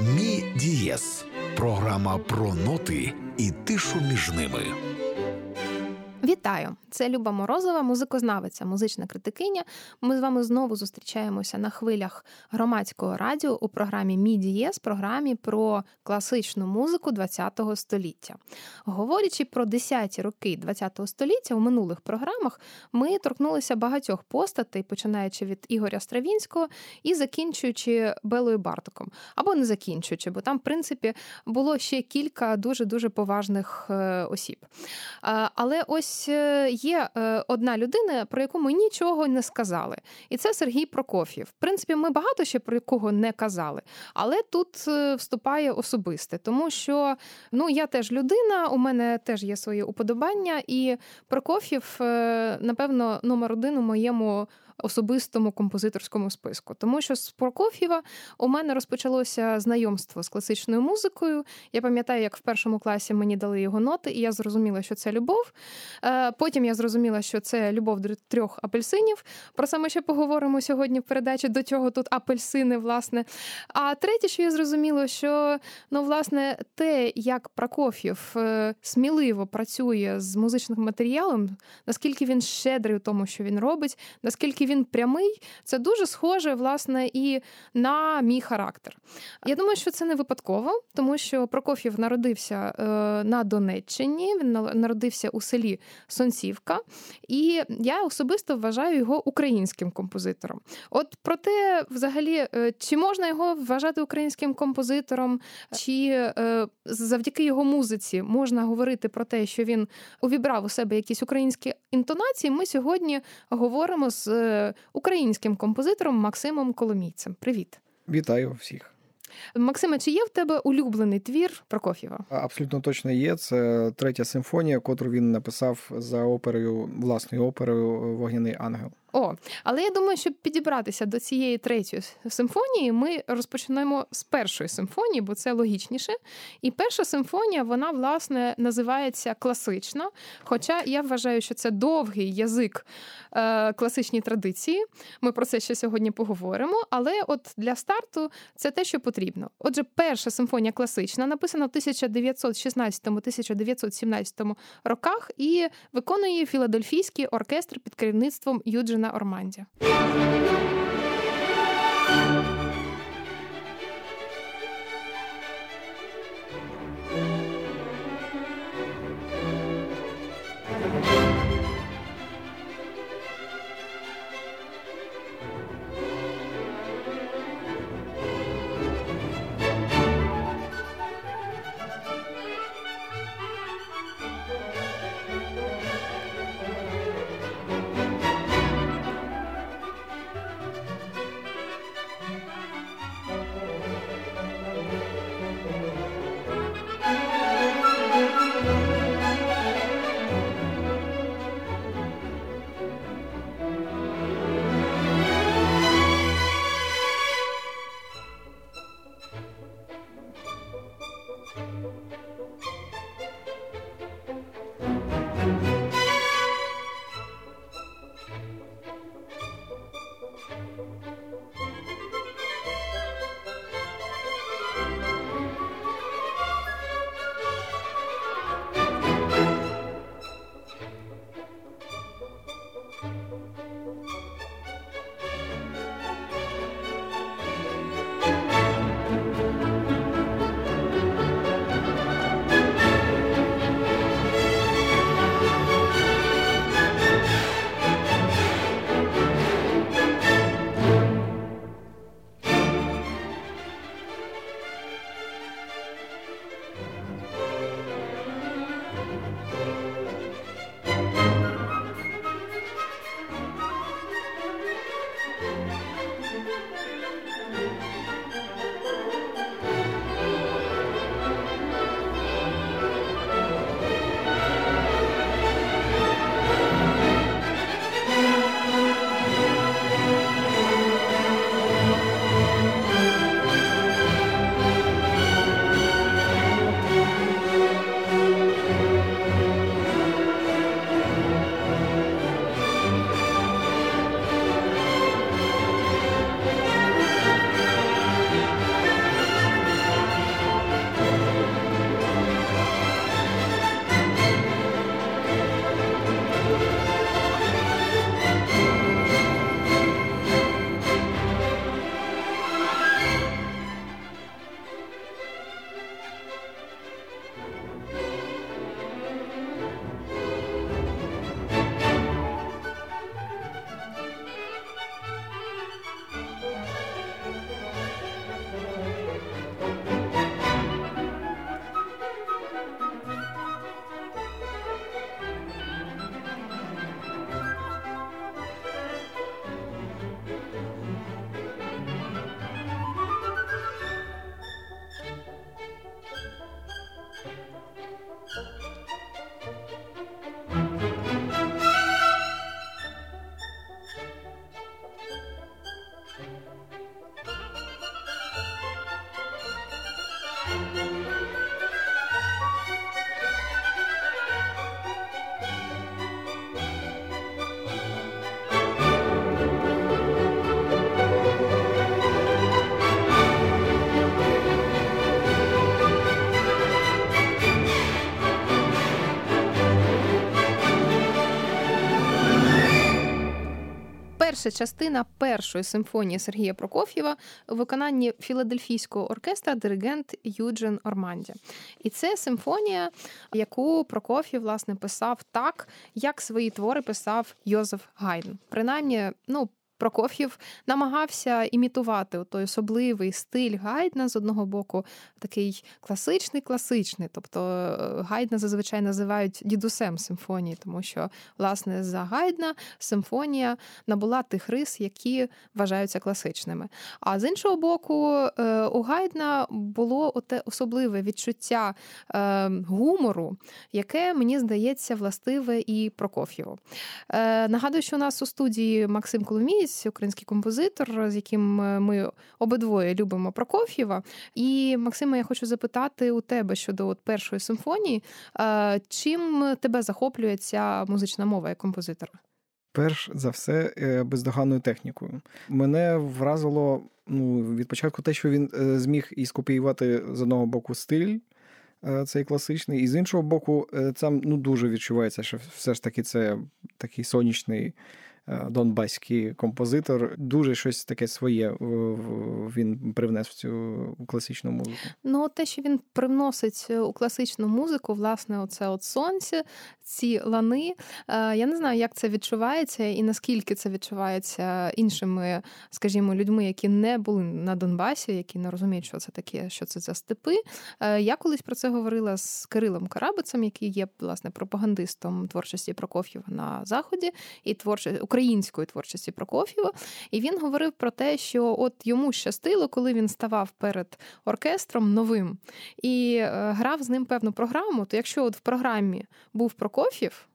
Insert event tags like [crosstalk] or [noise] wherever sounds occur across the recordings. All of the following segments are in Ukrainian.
Мі дієс програма про ноти і тишу між ними. Вітаю! Це Люба Морозова, музикознавиця, музична критикиня. Ми з вами знову зустрічаємося на хвилях громадського радіо у програмі Мідієс, програмі про класичну музику ХХ століття. Говорячи про 10-ті роки ХХ століття у минулих програмах, ми торкнулися багатьох постатей, починаючи від Ігоря Стравінського і закінчуючи Белою Бартоком. Або не закінчуючи, бо там, в принципі, було ще кілька дуже дуже поважних е, осіб. Але ось е, є е, одна людина, про яку ми нічого не сказали, і це Сергій Прокоф'єв. В принципі, ми багато ще про якого не казали, але тут е, вступає особисте, тому що ну я теж людина, у мене теж є свої уподобання, і Прокоф'єв, напевно, номер один у моєму особистому композиторському списку. Тому що з Прокоф'єва у мене розпочалося знайомство з класичною музикою. Я пам'ятаю, як в першому класі мені дали його ноти, і я зрозуміла, що це любов. Е, потім я зрозуміла, що це любов до трьох апельсинів. Про ми ще поговоримо сьогодні в передачі. До чого тут апельсини, власне. А третє, що я зрозуміла, що ну, власне, те, як Прокоф'єв е, сміливо працює з музичним матеріалом, наскільки він щедрий у тому, що він робить, наскільки він прямий, це дуже схоже власне і на мій характер. Я думаю, що це не випадково, тому що Прокоф'єв народився е, на Донеччині, він народився у селі Сонцівка, і я особисто вважаю його українським композитором. От проте, взагалі, е, чи можна його вважати українським композитором, чи е, завдяки його музиці можна говорити про те, що він увібрав у себе якісь українські інтонації, ми сьогодні говоримо з українським композитором Максимом Коломійцем. Привіт, вітаю всіх. Максиме, чи є в тебе улюблений твір Прокоф'єва? Абсолютно точно є. Це третя симфонія, котру він написав за оперою власною оперою Вогняний ангел. О, але я думаю, щоб підібратися до цієї третьої симфонії, ми розпочнемо з першої симфонії, бо це логічніше. І перша симфонія, вона, власне, називається класична. Хоча я вважаю, що це довгий язик е, класичній традиції. Ми про це ще сьогодні поговоримо. Але от для старту це те, що потрібно. Отже, перша симфонія класична, написана в 1916-1917 роках, і виконує філадельфійський оркестр під керівництвом Юджина на Орманді. Перша частина першої симфонії Сергія Прокоф'єва у виконанні філадельфійського оркестра диригент Юджин Орманді. І це симфонія, яку Прокоф'єв власне писав так, як свої твори писав Йозеф Гайден. Принаймні, ну. Прокоф'єв намагався імітувати той особливий стиль Гайдна з одного боку, такий класичний, класичний. Тобто е, Гайдна зазвичай називають дідусем симфонії, тому що, власне, за Гайдна симфонія набула тих рис, які вважаються класичними. А з іншого боку, е, у Гайдна було оте особливе відчуття е, гумору, яке мені здається властиве і Прокоф'єву. Нагадую, що у нас у студії Максим Коломій. Лісь, український композитор, з яким е, ми обидвоє любимо Прокоф'єва. І Максима, я хочу запитати у тебе щодо от першої симфонії, е, чим тебе захоплює ця музична мова як композитора? Перш за все, е, бездоганною технікою. Мене вразило ну, від початку те, що він зміг і скопіювати з одного боку стиль. Цей класичний, і з іншого боку, це ну дуже відчувається, що все ж таки це такий сонячний донбаський композитор. Дуже щось таке своє він привнес в цю класичну музику. Ну, те, що він привносить у класичну музику, власне, оце от сонце, ці лани. Е, я не знаю, як це відчувається і наскільки це відчувається іншими, скажімо, людьми, які не були на Донбасі, які не розуміють, що це таке, що це за степи. Е, я колись про це говорила з Кирилом Карабицем, який є власне пропагандистом творчості Прокоф'єва на заході і творчості української творчості Прокоф'єва. І він говорив про те, що от йому щастило, коли він ставав перед оркестром новим і е, грав з ним певну програму. То якщо от в програмі був Прокоф'єв,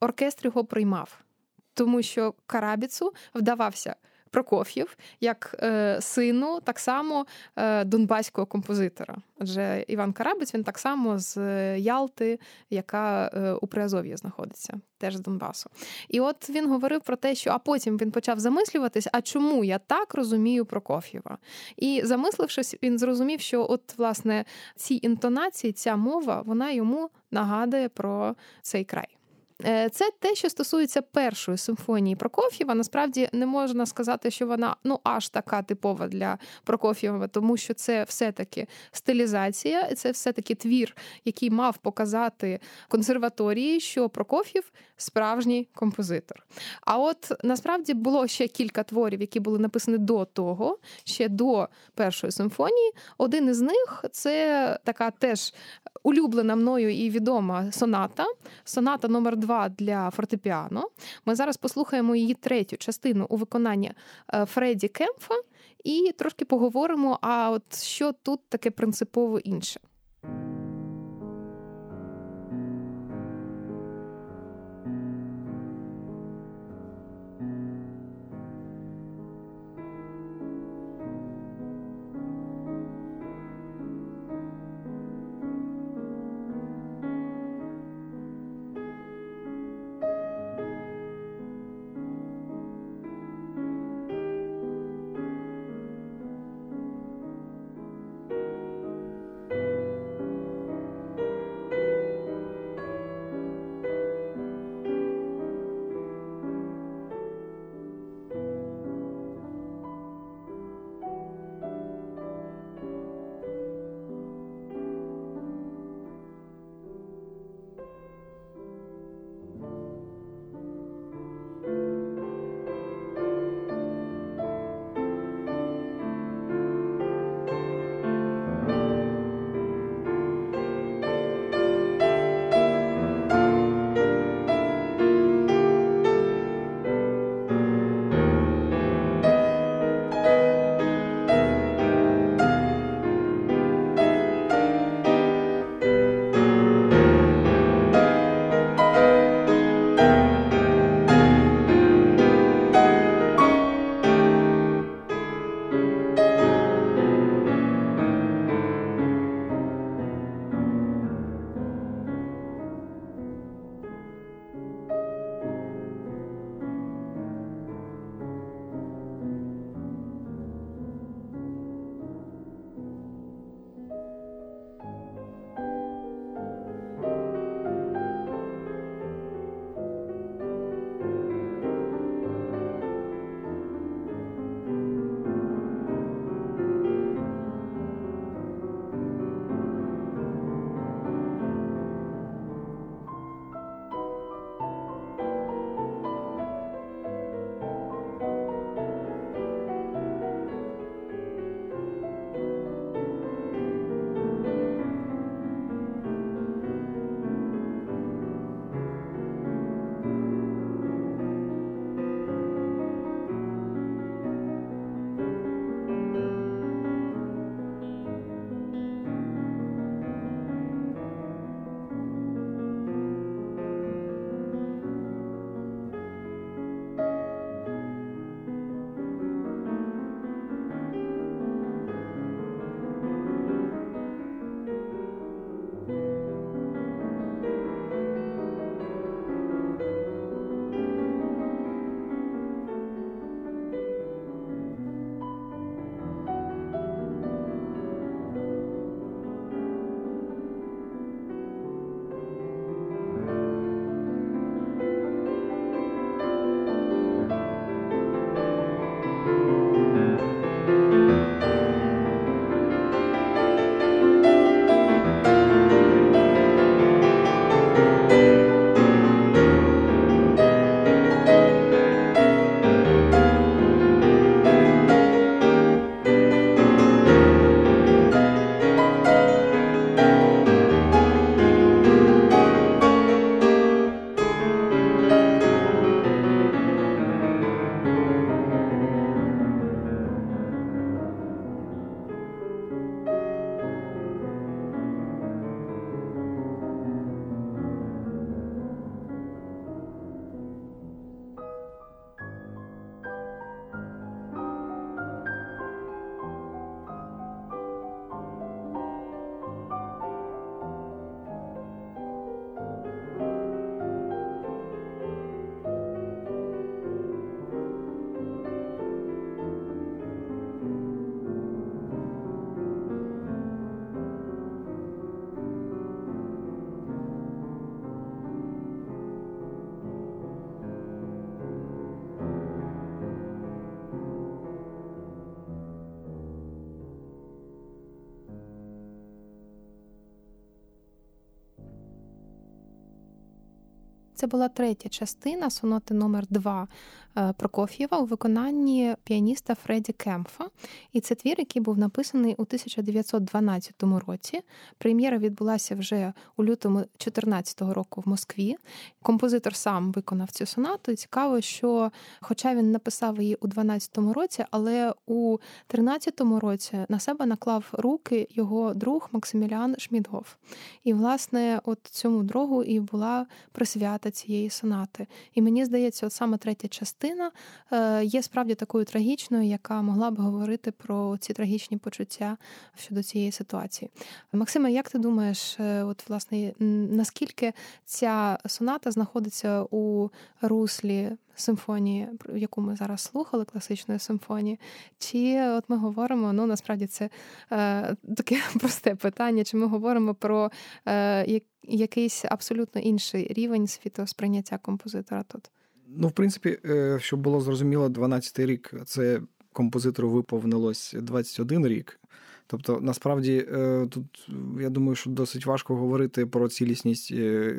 оркестр його приймав, тому що Карабіцу вдавався. Прокоф'єв як е, сину так само е, донбаського композитора. Адже Іван Карабець він так само з Ялти, яка е, у Приазов'ї знаходиться, теж з Донбасу. І от він говорив про те, що а потім він почав замислюватись, а чому я так розумію Прокоф'єва? І замислившись, він зрозумів, що от власне ці інтонації, ця мова, вона йому нагадує про цей край. Е, це те, що стосується першої симфонії Прокоф'єва. Насправді не можна сказати, що вона ну аж така типова для Прокоф'єва, тому що це все-таки стилізація, це все-таки твір, який мав показати консерваторії, що Прокоф'єв справжній композитор. А от насправді було ще кілька творів, які були написані до того, ще до першої симфонії. Один із них це така теж улюблена мною і відома соната, соната номер 2 2 для фортепіано. Ми зараз послухаємо її третю частину у виконанні е, Фредді Кемфа і трошки поговоримо, а от що тут таке принципово інше. Це була третя частина соноти номер 2 Е, Прокоф'єва у виконанні піаніста Фредді Кемфа. І це твір, який був написаний у 1912 році. Прем'єра відбулася вже у лютому 2014 року в Москві. Композитор сам виконав цю сонату. І цікаво, що, хоча він написав її у 12 році, але у 13 році на себе наклав руки його друг Максиміліан Шмідгоф. І, власне, от цьому другу і була присвята цієї сонати. І мені здається, от саме третя частина частина е, є справді такою трагічною, яка могла б говорити про ці трагічні почуття щодо цієї ситуації. Максиме, як ти думаєш, е, от власне наскільки ця соната знаходиться у руслі симфонії, яку ми зараз слухали, класичної симфонії? Чи от ми говоримо, ну насправді це е, таке [laughs] просте питання, чи ми говоримо про е, якийсь абсолютно інший рівень світосприйняття композитора тут? Ну, в принципі, е, щоб було зрозуміло, 12-й рік це композитору виповнилось 21 рік. Тобто, насправді, е, тут я думаю, що досить важко говорити про цілісність е,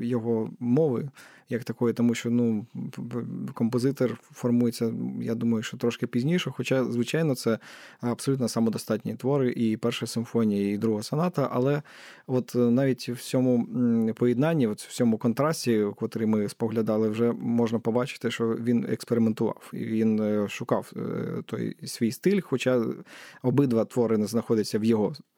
його мови як такої, тому що ну, композитор формується, я думаю, що трошки пізніше. Хоча, звичайно, це абсолютно самодостатні твори, і перша симфонія, і друга соната. Але от навіть в цьому поєднанні, от в цьому контрасті, котрий ми споглядали, вже можна побачити, що він експериментував і він е, шукав е, той свій стиль. Хоча обидва твори не знаходяться в його Е,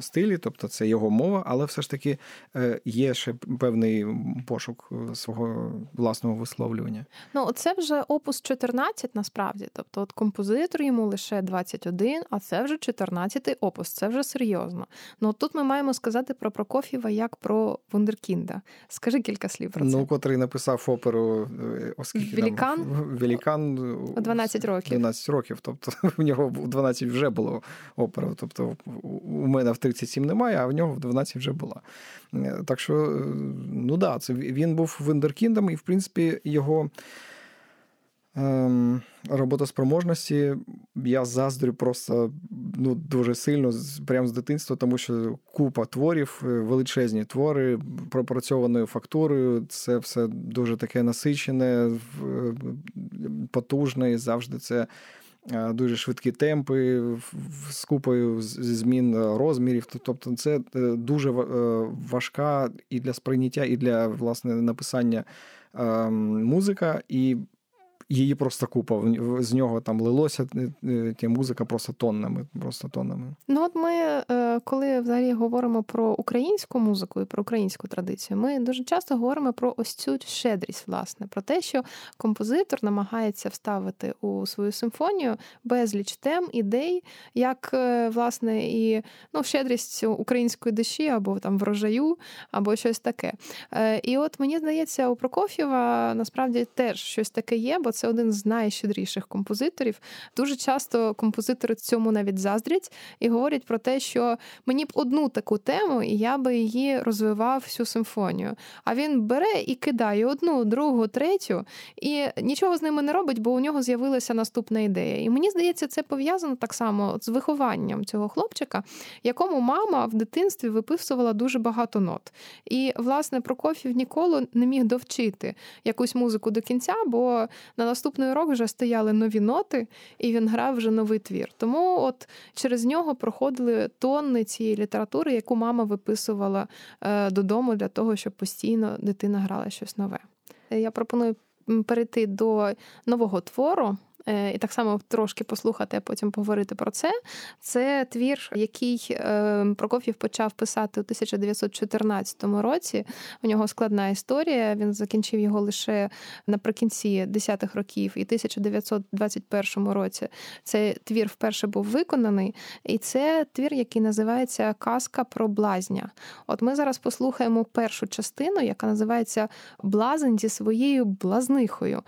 стилі, тобто це його мова, але все ж таки е, є ще певний пошук е, свого власного висловлювання. Ну, це вже опус 14, насправді. Тобто, от композитор йому лише 21, а це вже 14-й опус, це вже серйозно. Ну тут ми маємо сказати про Прокоф'єва як про Вундеркінда. Скажи кілька слів про це. Ну, котрий написав оперу, оскільки Велікан? Велікан у 12 років. 12 років. Тобто [laughs] в нього в 12 вже було опера. Тобто у мене в 37 немає, а в нього в 12 вже була. Е, так що, е, ну да, це він був вендеркіндом, і, в принципі, його. Ем, роботоспроможності я заздрю просто ну, дуже сильно прямо з дитинства, тому що купа творів, е, величезні твори пропрацьованою фактурою. Це все дуже таке насичене, потужне, і завжди це дуже швидкі темпи з купою змін розмірів. Тобто, це е, дуже е, важка і для сприйняття, і для власне написання ем, музика. І її просто купа. З нього там лилося е, е, ті музика просто тоннами. Просто тоннами. Ну от ми, е, коли взагалі говоримо про українську музику і про українську традицію, ми дуже часто говоримо про ось цю щедрість, власне, про те, що композитор намагається вставити у свою симфонію безліч тем, ідей, як власне і ну, щедрість української душі або там врожаю, або щось таке. І от мені здається, у Прокоф'єва насправді теж щось таке є, бо це один з найщедріших композиторів. Дуже часто композитори цьому навіть заздрять і говорять про те, що мені б одну таку тему, і я би її розвивав всю симфонію. А він бере і кидає одну, другу, третю, і нічого з ними не робить, бо у нього з'явилася наступна ідея. І мені здається, це пов'язано так само з вихованням цього хлопчика, якому мама в дитинстві виписувала дуже багато нот. І, власне, Прокофів ніколи не міг довчити якусь музику до кінця, бо на наступний урок вже стояли нові ноти, і він грав вже новий твір. Тому от через нього проходили тонни цієї літератури, яку мама виписувала е, додому для того, щоб постійно дитина грала щось нове. Я пропоную перейти до нового твору. Е, і так само трошки послухати, а потім поговорити про це. Це твір, який е, Прокоф'єв почав писати у 1914 році. У нього складна історія. Він закінчив його лише наприкінці 10-х років, і 1921 році цей твір вперше був виконаний. І це твір, який називається Казка про блазня. От ми зараз послухаємо першу частину, яка називається Блазень зі своєю блазнихою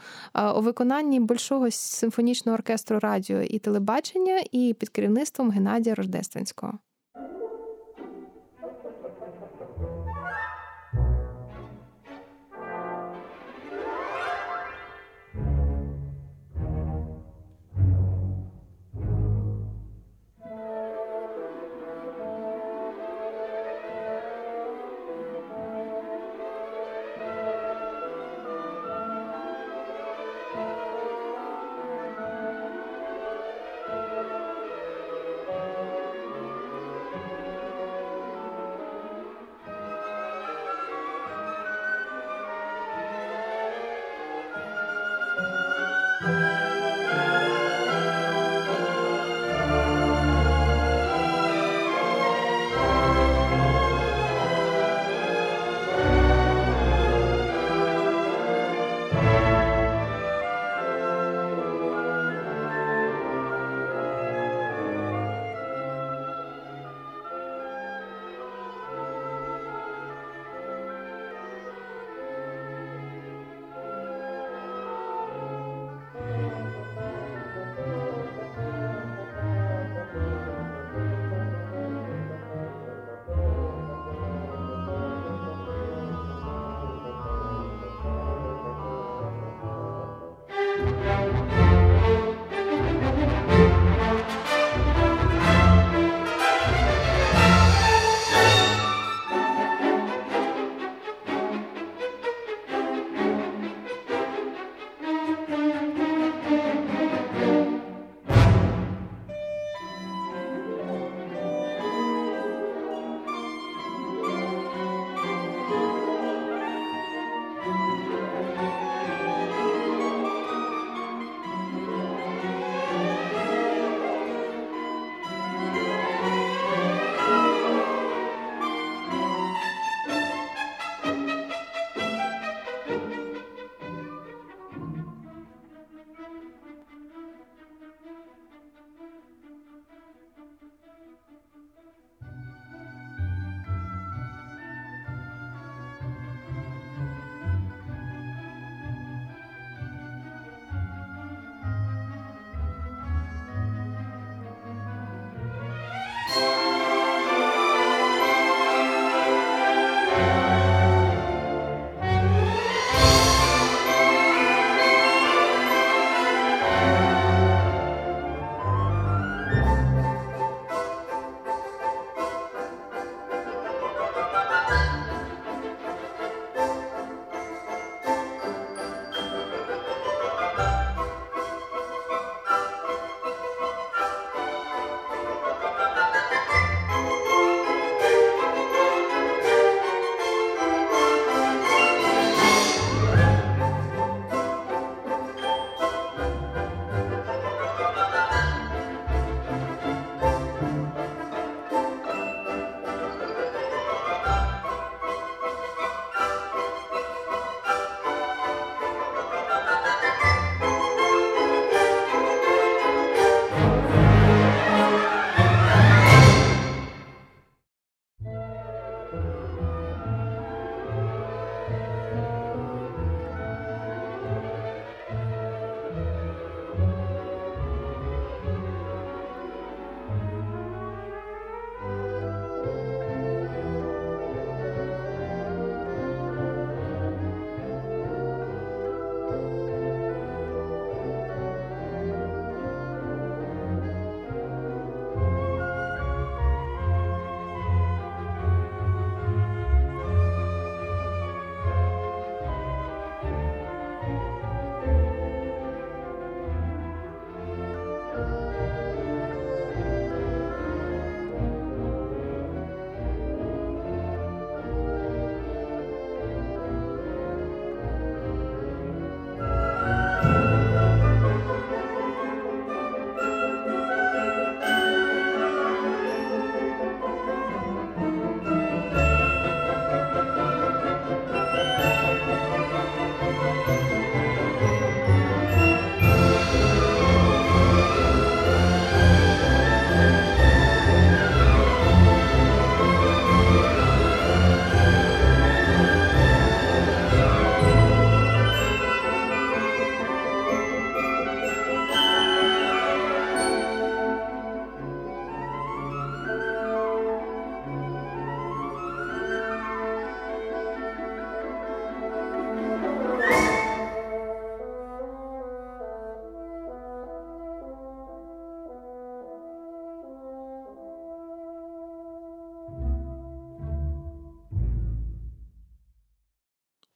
у виконанні большого симфонічного оркестру радіо і телебачення і під керівництвом Геннадія Рождественського.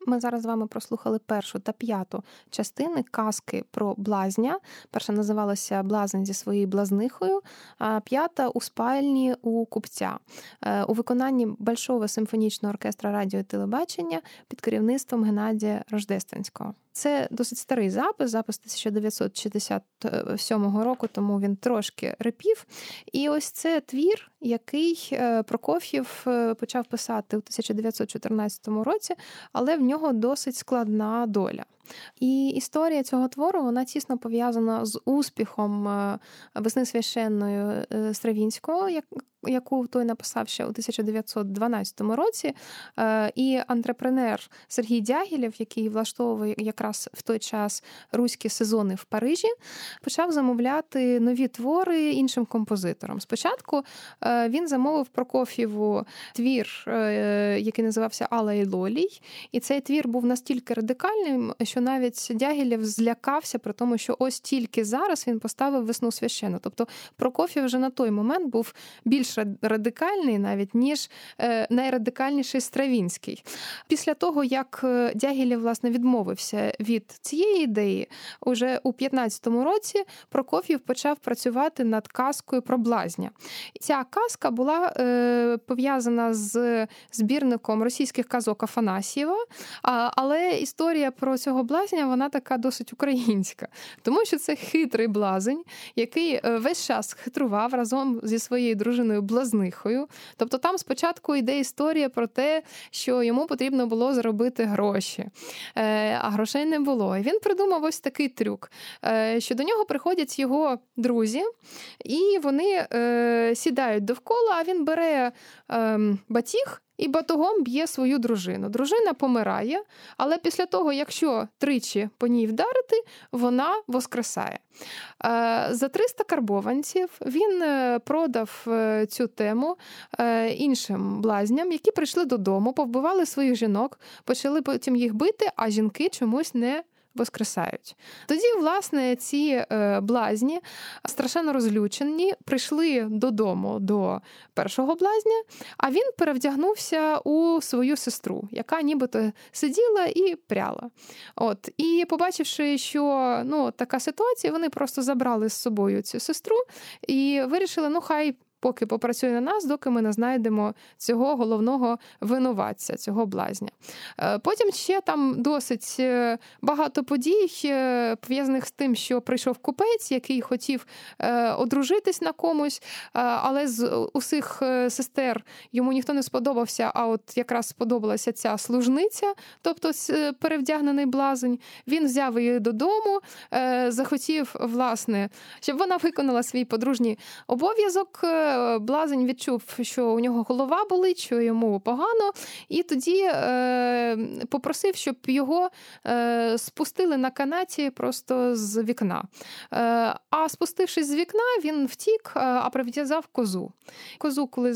Ми зараз з вами прослухали першу та п'яту частини казки про блазня. Перша називалася Блазень зі своєю блазнихою, а п'ята у спальні у купця е, у виконанні Большого симфонічного оркестра радіо і телебачення під керівництвом Геннадія Рождественського. Це досить старий запис, запис 1967 року, тому він трошки репів. І ось це твір, який е, Прокоф'єв е, почав писати у 1914 році, але в нього досить складна доля. І історія цього твору вона тісно пов'язана з успіхом е, весни священної Стравінського, яку той написав ще у 1912 році. І антрепренер Сергій Дягілєв, який влаштовує якраз в той час руські сезони в Парижі, почав замовляти нові твори іншим композиторам. Спочатку він замовив Прокоф'єву твір, е, який називався Алла і Лолій. І цей твір був настільки радикальним, що навіть Дягілєв злякався при тому, що ось тільки зараз він поставив весну священну. Тобто Прокоф'єв вже на той момент був більш радикальний, навіть ніж е, найрадикальніший Стравінський. Після того, як е, Дягілєв власне відмовився від цієї ідеї, уже у 15-му році Прокоф'єв почав працювати над казкою про блазня. Ця казка була е, пов'язана з збірником російських казок Афанасьєва, але історія про цього блазня вона така досить українська, тому що це хитрий блазень, який весь час хитрував разом зі своєю дружиною Блазнихою. Тобто там спочатку йде історія про те, що йому потрібно було заробити гроші, е, а грошей не було. І він придумав ось такий трюк, що до нього приходять його друзі, і вони сідають довкола, а він бере ем, батіг. І батогом б'є свою дружину. Дружина помирає, але після того, якщо тричі по ній вдарити, вона воскресає. Е, за 300 карбованців він е, продав е, цю тему іншим блазням, які прийшли додому, повбивали своїх жінок, почали потім їх бити, а жінки чомусь не воскресають. Тоді, власне, ці е, блазні страшенно розлючені, прийшли додому до першого блазня, а він перевдягнувся у свою сестру, яка нібито сиділа і пряла. От. І побачивши, що ну, така ситуація, вони просто забрали з собою цю сестру і вирішили, ну хай поки попрацює на нас, доки ми не знайдемо цього головного винуватця, цього блазня. Е, потім ще там досить е, багато подій, е, пов'язаних з тим, що прийшов купець, який хотів одружитись на комусь, але з усіх сестер йому ніхто не сподобався. А от якраз сподобалася ця служниця, тобто перевдягнений блазень. Він взяв її додому, захотів, власне, щоб вона виконала свій подружній обов'язок блазень відчув, що у нього голова болить, що йому погано, і тоді е, попросив, щоб його е, спустили на канаті просто з вікна. Е, а спустившись з вікна, він втік, а прив'язав козу. Козу, коли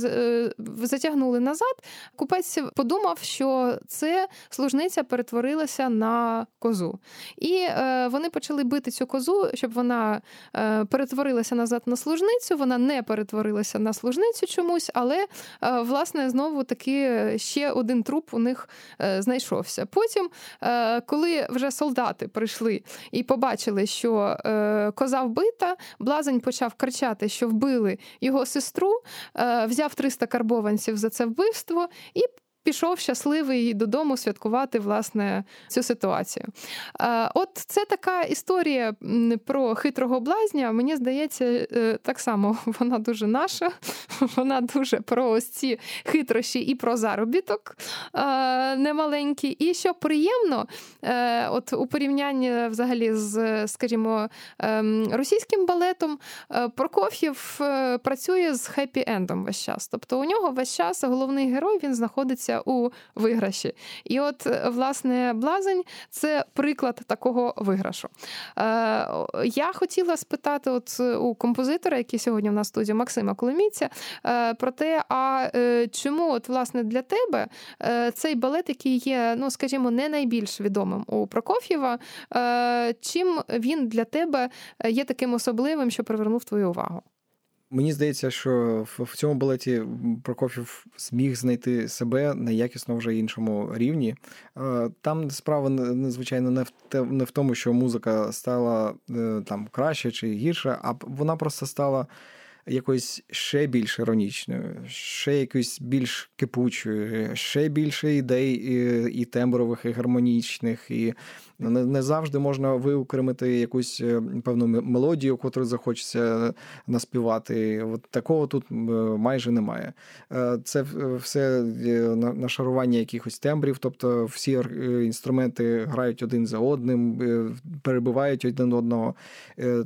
затягнули назад, купець подумав, що це служниця перетворилася на козу. І вони почали бити цю козу, щоб вона перетворилася назад на служницю. Вона не перетворилася перетворилися на служницю чомусь, але е, власне знову таки ще один труп у них е, знайшовся. Потім, е, коли вже солдати прийшли і побачили, що коза вбита, блазень почав кричати, що вбили його сестру, взяв 300 карбованців за це вбивство і пішов щасливий додому святкувати власне цю ситуацію. От це така історія про хитрого блазня. Мені здається, е, так само [laughs] вона дуже наша, [laughs] вона дуже про ось ці хитрощі і про заробіток немаленький. І що приємно, е, от у порівнянні взагалі з, скажімо, ем, російським балетом, е, Прокоф'єв працює з хеппі-ендом весь час. Тобто у нього весь час головний герой він знаходиться у виграші. І от, е, власне, блазень це приклад такого виграшу. Е, я хотіла спитати от у композитора, який сьогодні в нас студії Максима Коломійця, е, про те, а чому от, власне, для тебе цей балет, який є, ну, скажімо, не найбільш відомим у Прокоф'єва, чим він для тебе є таким особливим, що привернув твою увагу? Мені здається, що в цьому балеті Прокофів зміг знайти себе на якісно вже іншому рівні. Там справа надзвичайно не в не в тому, що музика стала е, там краще чи гірше, а вона просто стала якоюсь ще більш іронічною, ще якоюсь більш кипучою, ще більше ідей і, і тембрових, і гармонічних, і не, не завжди можна виокремити якусь е, певну мелодію, котру захочеться наспівати. От Такого тут е, майже немає. Е, це все нашарування якихось тембрів, тобто всі інструменти грають один за одним, перебивають один одного.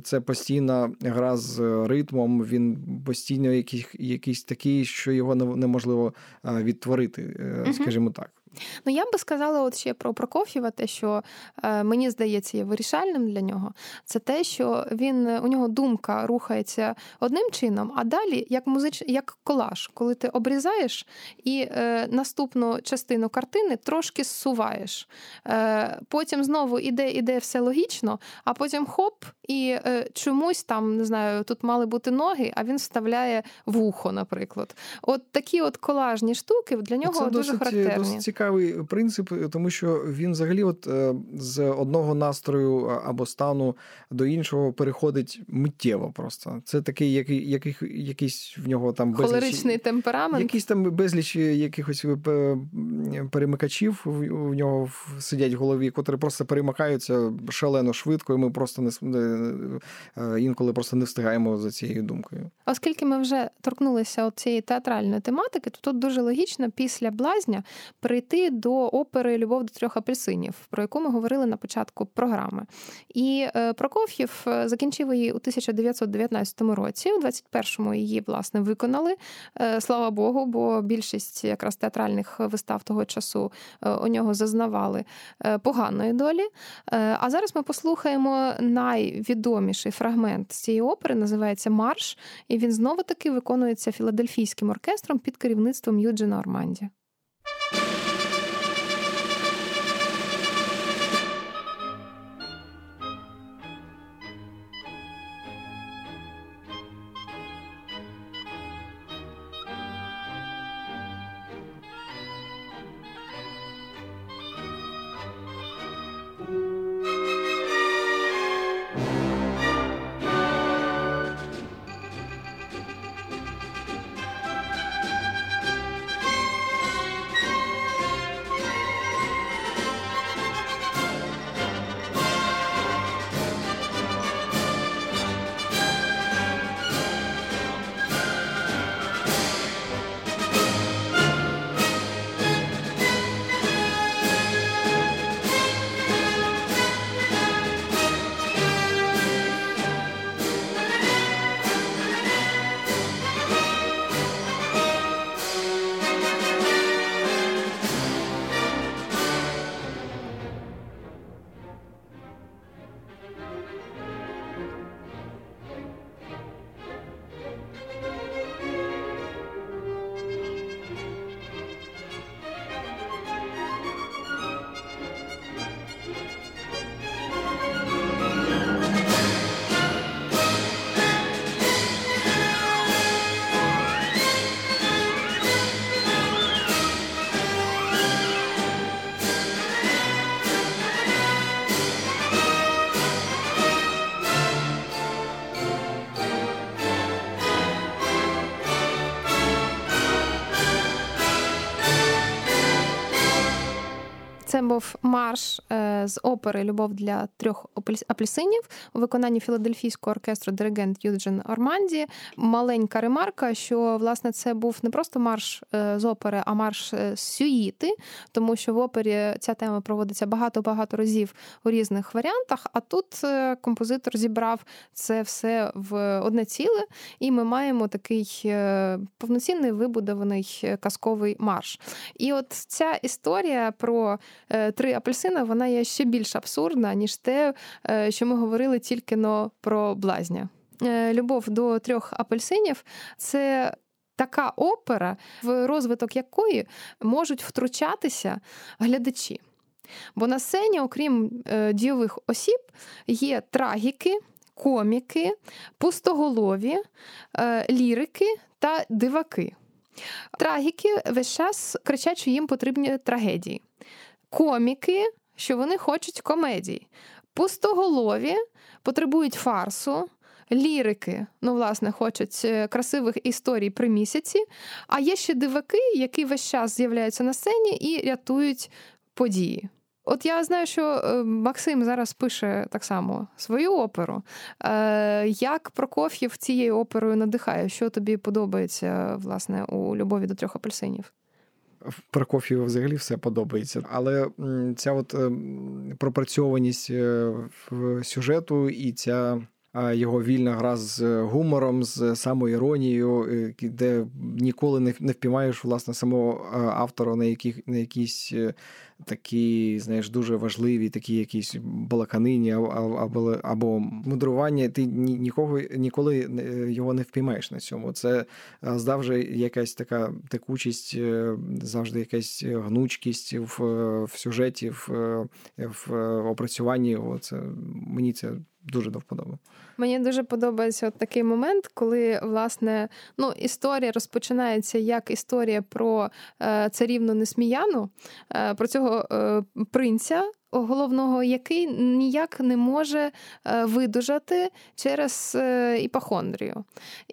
Це постійна гра з ритмом. Він постійно якийсь, якийсь такий, що його неможливо відтворити, скажімо так. Ну, я би сказала, от ще про Прокоф'єва, те, що е, мені здається, є вирішальним для нього, це те, що він у нього думка рухається одним чином, а далі як музич, як колаж, коли ти обрізаєш і е, наступну частину картини трошки зсуваєш. Е, Потім знову іде, іде все логічно, а потім хоп, і е, чомусь там не знаю, тут мали бути ноги, а він вставляє вухо, наприклад. От такі от колажні штуки для нього це дуже досить, характерні. Досить цікавий принцип, тому що він взагалі, от е, з одного настрою або стану до іншого переходить миттєво. Просто це такий, який, який якийсь в нього там безліч, холеричний темперамент. Якийсь там безліч якихось е, перемикачів в нього сидять в голові, котрі просто перемикаються шалено швидко, і ми просто не е, інколи просто не встигаємо за цією думкою. Оскільки ми вже торкнулися цієї театральної тематики, то тут дуже логічно після блазня прийти до опери Любов до трьох апельсинів, про яку ми говорили на початку програми. І е, Прокоф'єв е, закінчив її у 1919 році. У 21-му її власне виконали. Е, слава Богу, бо більшість якраз театральних вистав того часу у нього зазнавали поганої долі. А зараз ми послухаємо найвідоміший фрагмент цієї опери, називається Марш, і він знову таки виконується філадельфійським оркестром під керівництвом Юджина Орманді. Був марш е, з опери Любов для трьох апельсинів у виконанні філадельфійського оркестру диригент Юджин Орманді. Маленька ремарка, що власне це був не просто марш е, з опери, а марш е, з сюїти, тому що в опері ця тема проводиться багато-багато разів у різних варіантах. А тут композитор зібрав це все в одне ціле, і ми маємо такий повноцінний вибудований казковий марш. І от ця історія про Е, три апельсина, вона є ще більш абсурдна, ніж те, е, що ми говорили тільки но про блазня. Е, любов до трьох апельсинів це. Така опера, в розвиток якої можуть втручатися глядачі. Бо на сцені, окрім дійових осіб, є трагіки, коміки, пустоголові, е, лірики та диваки. Трагіки весь час кричать, що їм потрібні трагедії. Коміки, що вони хочуть комедій. Пустоголові потребують фарсу. Лірики, ну, власне, хочуть е, красивих історій при місяці. А є ще диваки, які весь час з'являються на сцені і рятують події. От я знаю, що е, Максим зараз пише так само свою оперу. Е, як Прокоф'єв цією оперою надихає? Що тобі подобається власне у любові до трьох апельсинів? Прокоф'єву взагалі все подобається, але ця от пропрацьованість в сюжету і ця його вільна гра з гумором, з самоіронією, е, де ніколи не впіймаєш власне самого автора на яких на якісь е, такі, знаєш, дуже важливі, такі якісь балаканині або або мудрування. Ти нікого ніколи його не впіймаєш на цьому. Це завжди якась така текучість, е, завжди якась гнучкість в в сюжеті, в в опрацюванні. Це мені це дуже до вподоби. Мені дуже подобається от такий момент, коли власне ну, історія розпочинається як історія про е, царівну несміяну, е, про цього е, принця, головного, який ніяк не може е, видужати через е, іпохондрію.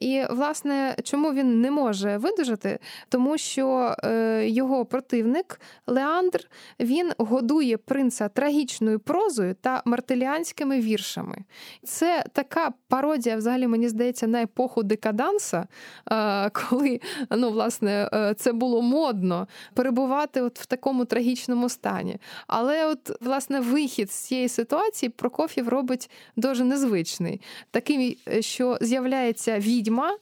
І, власне, чому він не може видужати? Тому що е, його противник Леандр він годує принца трагічною прозою та мартеліанськими віршами. Це така пародія, взагалі, мені здається, на епоху декаданса, коли ну, власне, це було модно перебувати от в такому трагічному стані. Але от власне вихід з цієї ситуації Прокоф'єв робить дуже незвичний, такий, е, що з'являється відьма.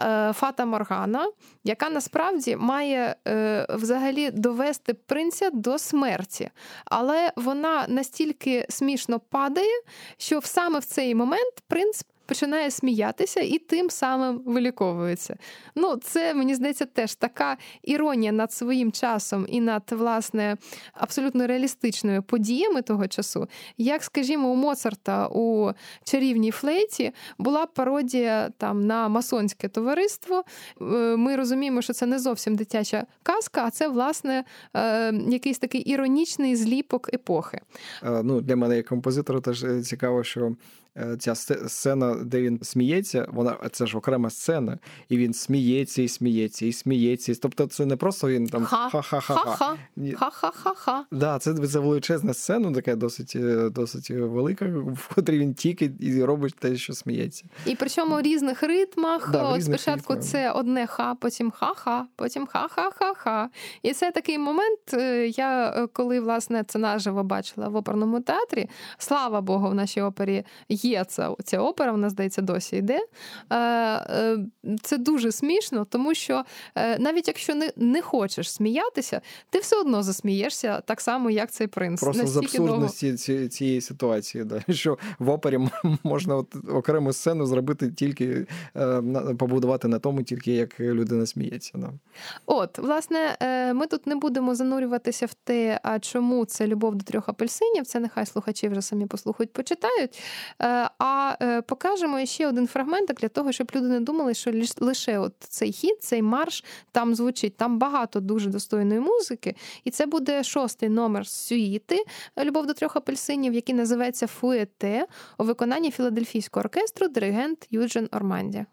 Е, Фата Моргана, яка насправді має е, взагалі довести принця до смерті, але вона настільки смішно падає, що саме в цей момент принц починає сміятися і тим самим виліковується. Ну, це мені здається теж така іронія над своїм часом і над власне абсолютно реалістичними подіями того часу, як, скажімо, у Моцарта у чарівній флейті була пародія там на масонське товариство. Е, ми розуміємо, що це не зовсім дитяча казка, а це власне е, якийсь такий іронічний зліпок епохи. Е, ну, Для мене як композитора теж цікаво, що ця сцена, де він сміється, вона це ж окрема сцена, і він сміється, і сміється, і сміється. Тобто, це не просто він там ха-ха-ха-ха. Ха-ха-ха-ха. Да, це це величезна сцена, така досить е, досить велика, в котрій він тільки і робить те, що сміється. І причому в різних ритмах. Да, в різних Спочатку ритмах. це одне ха, потім ха-ха, потім ха-ха-ха-ха. І це такий момент. Е, я коли власне це наживо бачила в оперному театрі. Слава Богу, в нашій опері є ця, ця опера, вона здається, досі йде. Е, е, це дуже смішно, тому що е, навіть якщо не не хочеш сміятися, ти все одно засмієшся так само, як цей принц. Просто з абсурдності довго... цієї ситуації, да, [laughs] що в опері можна от окрему сцену зробити тільки побудувати на тому, тільки як людина сміється. Да. От, власне, ми тут не будемо занурюватися в те, а чому це любов до трьох апельсинів. Це нехай слухачі вже самі послухають, почитають. А е, покажемо ще один фрагменток для того, щоб люди не думали, що лише от цей хід, цей марш там звучить. Там багато дуже достойної музики, і це буде шостий номер сюїти Любов до трьох апельсинів, який називається Фуете у виконанні філадельфійського оркестру диригент Юджен Орманді.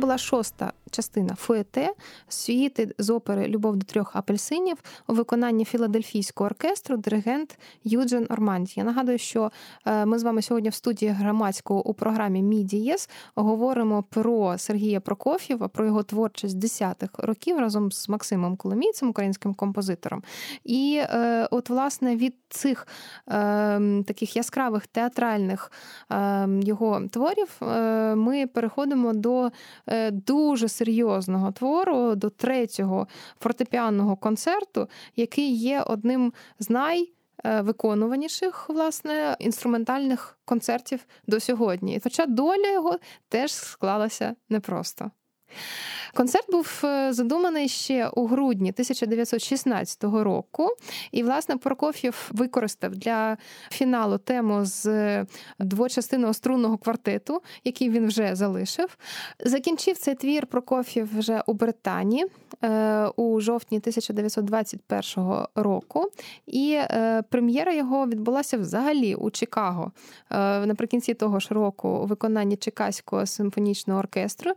Була шоста частина Фуете світи з опери Любов до трьох апельсинів у виконанні філадельфійського оркестру диригент Юджен Орманді. Я нагадую, що е, ми з вами сьогодні в студії громадського у програмі Мідієс говоримо про Сергія Прокоф'єва, про його творчість десятих років разом з Максимом Коломійцем, українським композитором. І е, от, власне, від цих е, таких яскравих театральних його творів ми переходимо до дуже серйозного твору, до третього фортепіанного концерту, який є одним з найвиконуваніших власне інструментальних концертів до сьогодні. Хоча доля його теж склалася непросто. Концерт був е, задуманий ще у грудні 1916 року, і, власне, Прокоф'єв використав для фіналу тему з двочастинного струнного квартету, який він вже залишив. Закінчив цей твір Прокоф'єв вже у Британії е, у жовтні 1921 року, і е, прем'єра його відбулася взагалі у Чикаго наприкінці того ж року у виконанні Чикаського симфонічного оркестру.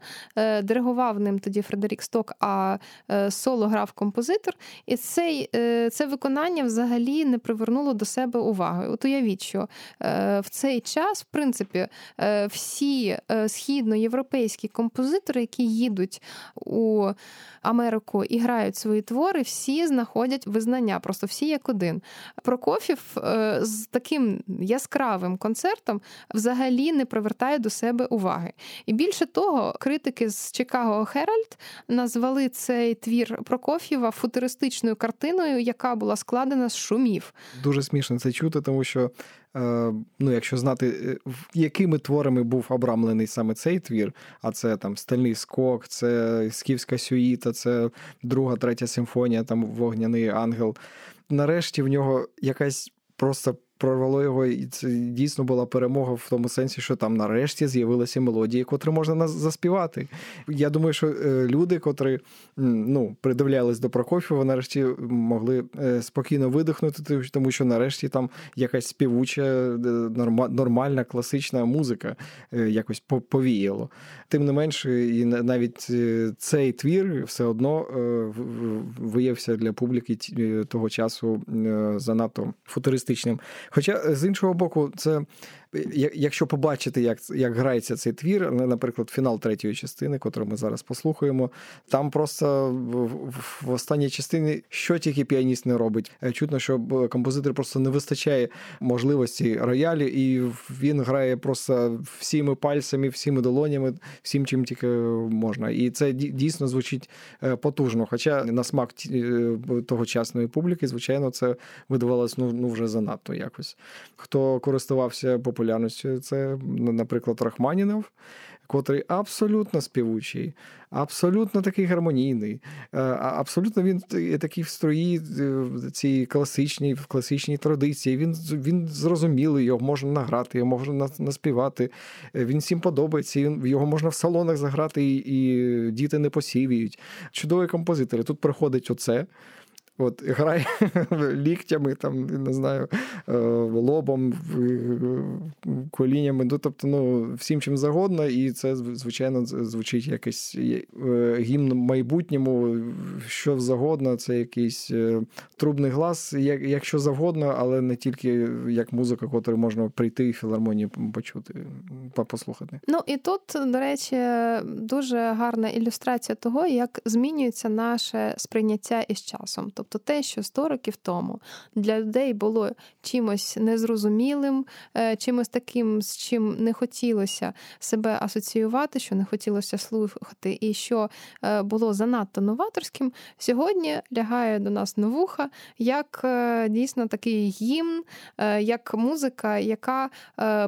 Диригував ним тоді Фредерік Сток, а е, соло грав композитор. І цей, е, це виконання взагалі не привернуло до себе уваги. От уявіть, що е, в цей час, в принципі, всі східноєвропейські композитори, які їдуть у Америку і грають свої твори, всі знаходять визнання, просто всі як один. Прокофів з таким яскравим концертом взагалі не привертає до себе уваги. І більше того, критики з Чикаго Херальд назвали цей твір Прокоф'єва футуристичною картиною, яка була складена з шумів. Дуже смішно це чути, тому що. Е, ну, якщо знати, е, якими творами був обрамлений саме цей твір, а це там Стальний скок, це Скіфська сюїта, це друга, третя симфонія, там Вогняний ангел. Нарешті в нього якась просто прорвало його, і це дійсно була перемога в тому сенсі, що там нарешті з'явилися мелодії, котрі можна заспівати. Я думаю, що е, люди, котрі ну, придивлялись до Прокофєва, нарешті могли е, спокійно видихнути, тому що нарешті там якась співуча, е, нормальна, класична музика якось повіяло. Тим не менше, і навіть цей твір все одно виявився для публіки того часу занадто футуристичним. Хоча е, з іншого боку, це якщо побачити, як як грається цей твір, наприклад, фінал третьої частини, котру ми зараз послухаємо, там просто в, останній частині що тільки піаніст не робить. Е, чутно, що композитор просто не вистачає можливості роялі, і він грає просто всіми пальцями, всіми долонями, всім чим тільки можна. І це дійсно звучить е, потужно. Хоча на смак е, тогочасної публіки, звичайно, це видавалось ну, ну вже занадто якось. Хто користувався популярністю популярністю. Це, наприклад, Рахманінов, котрий абсолютно співучий, абсолютно такий гармонійний, е, абсолютно він такий в строї е, цій класичній, в класичній традиції. Він він зрозумілий, його можна награти, його можна наспівати. Е, він всім подобається, його можна в салонах заграти, і, і діти не посівіють. Чудові композитори. Тут приходить оце. От, Грає [laughs] ліктями, там, не знаю, е, лобом, колінями. Ну, тобто, ну, всім чим загодно, і це, звичайно, звучить якийсь е, гімн майбутньому, що завгодно, це якийсь е, трубний глас, якщо завгодно, але не тільки як музика, котру можна прийти і філармонії почути, послухати. Ну і тут, до речі, дуже гарна ілюстрація того, як змінюється наше сприйняття із часом. Тобто те, що 100 років тому для людей було чимось незрозумілим, е, чимось таким, з чим не хотілося себе асоціювати, що не хотілося слухати, і що е, було занадто новаторським, сьогодні лягає до нас на вуха як е, дійсно такий гімн, як музика, яка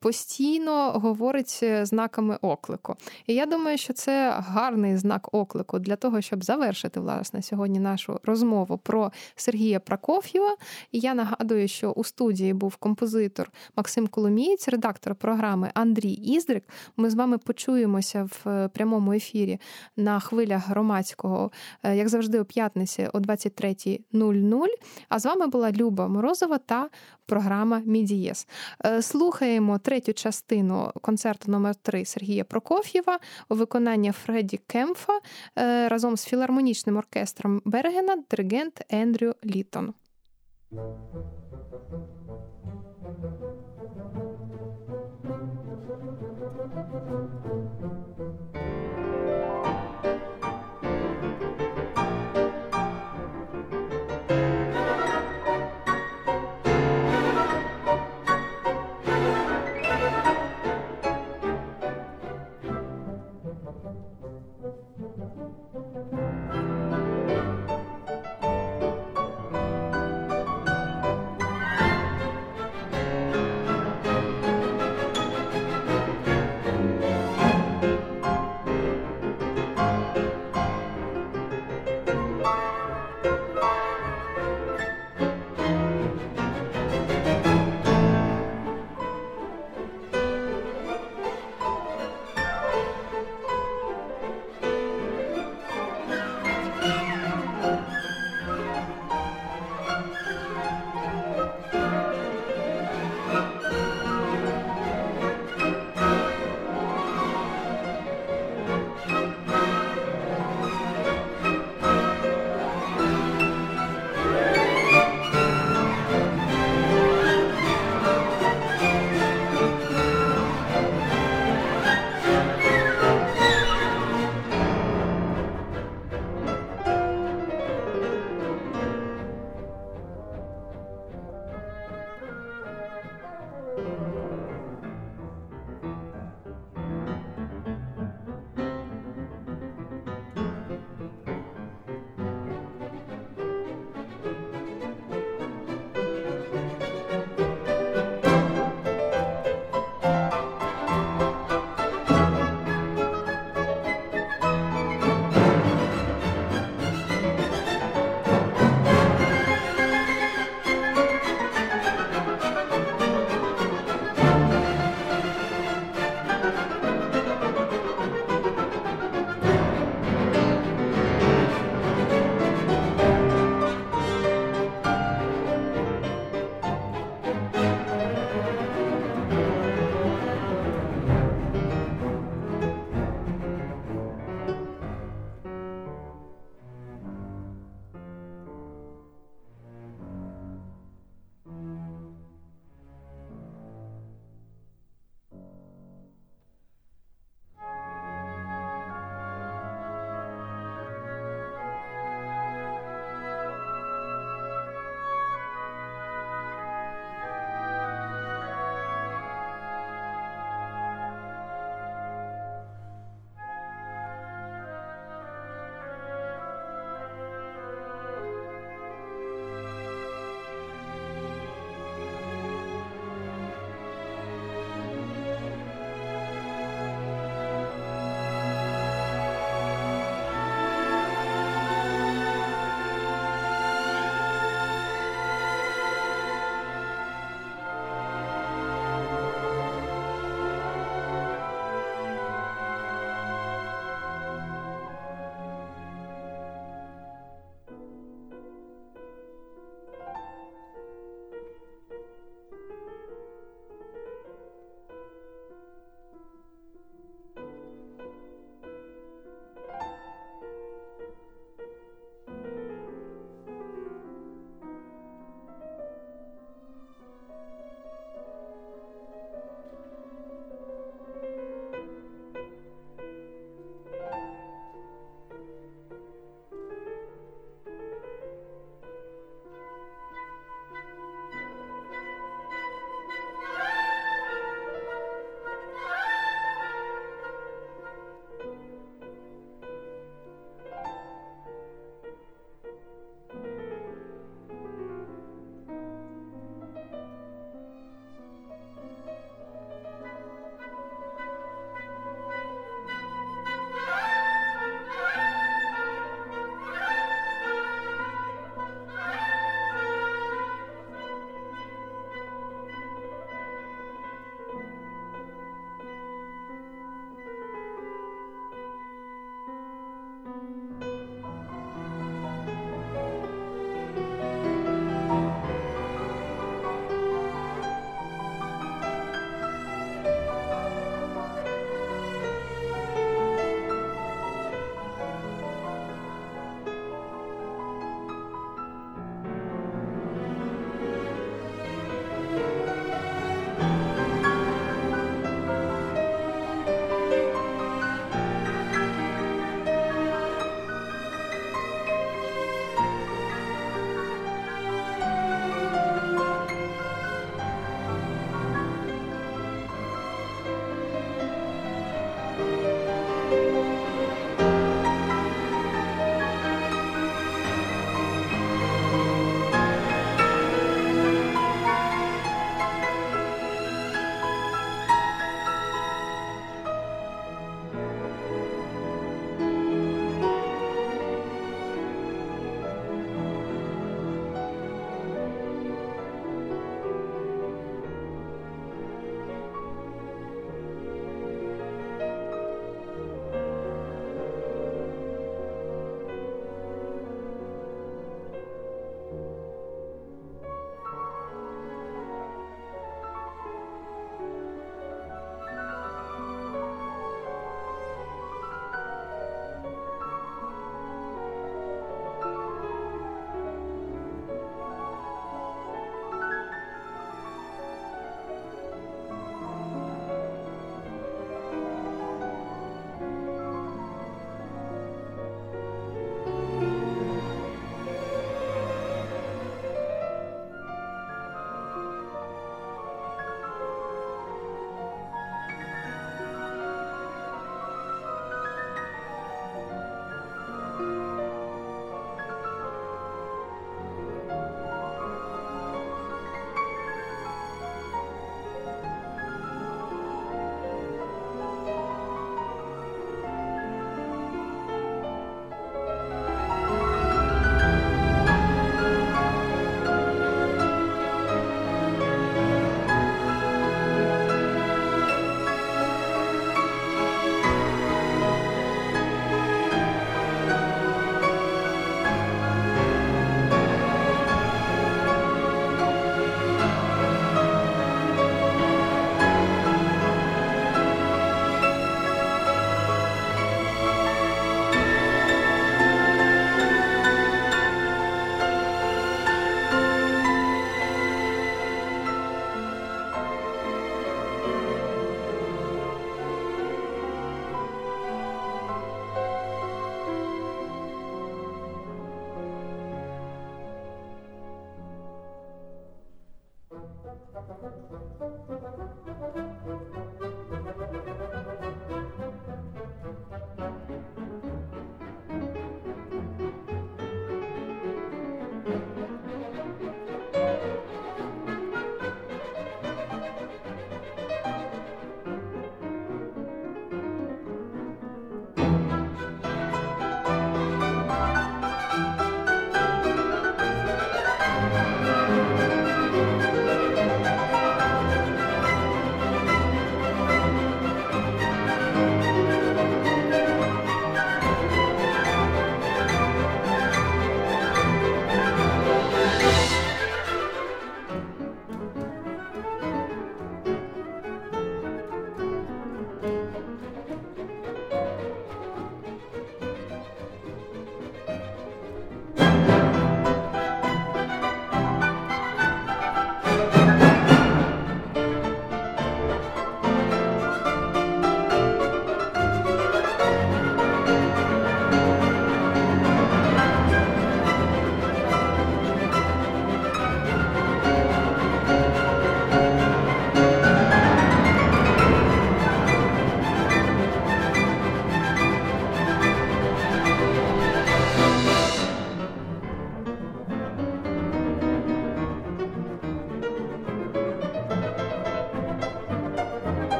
постійно говорить знаками оклику. І я думаю, що це гарний знак оклику для того, щоб завершити власне сьогодні нашу розмову про про Сергія Прокоф'єва. І я нагадую, що у студії був композитор Максим Коломієць, редактор програми Андрій Іздрик. Ми з вами почуємося в е, прямому ефірі на хвилях громадського, е, як завжди, о п'ятниці о 23.00. А з вами була Люба Морозова та програма Мідієс. Е, слухаємо третю частину концерту номер 3 Сергія Прокоф'єва у виконанні Фредді Кемфа е, разом з філармонічним оркестром Бергена, диригент Ендрю Літон.